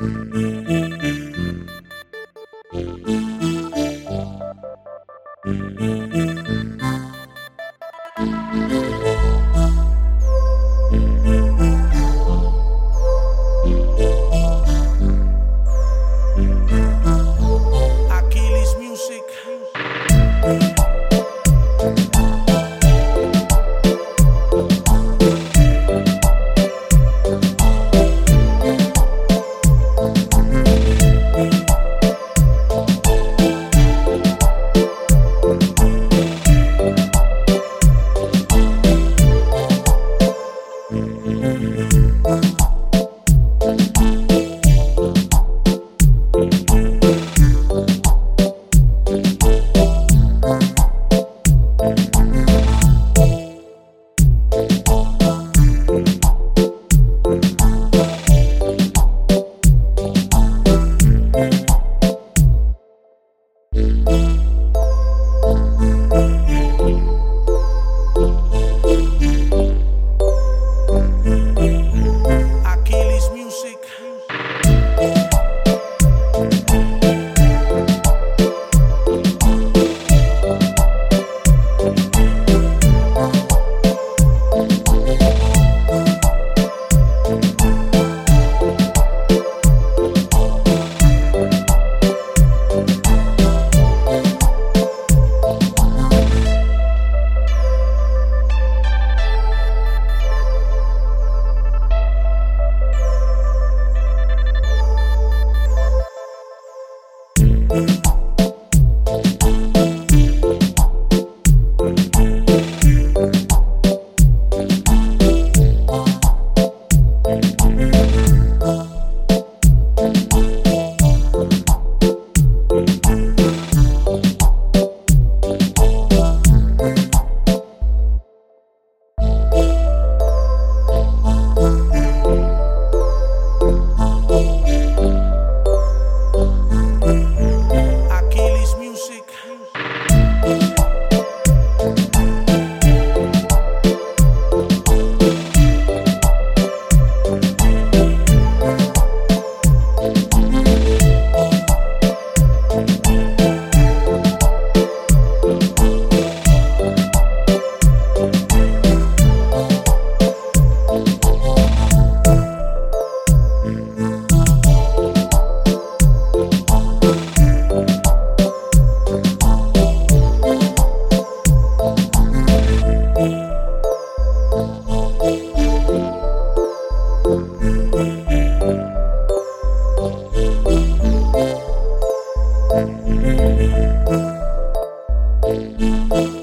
Mm-hmm. Música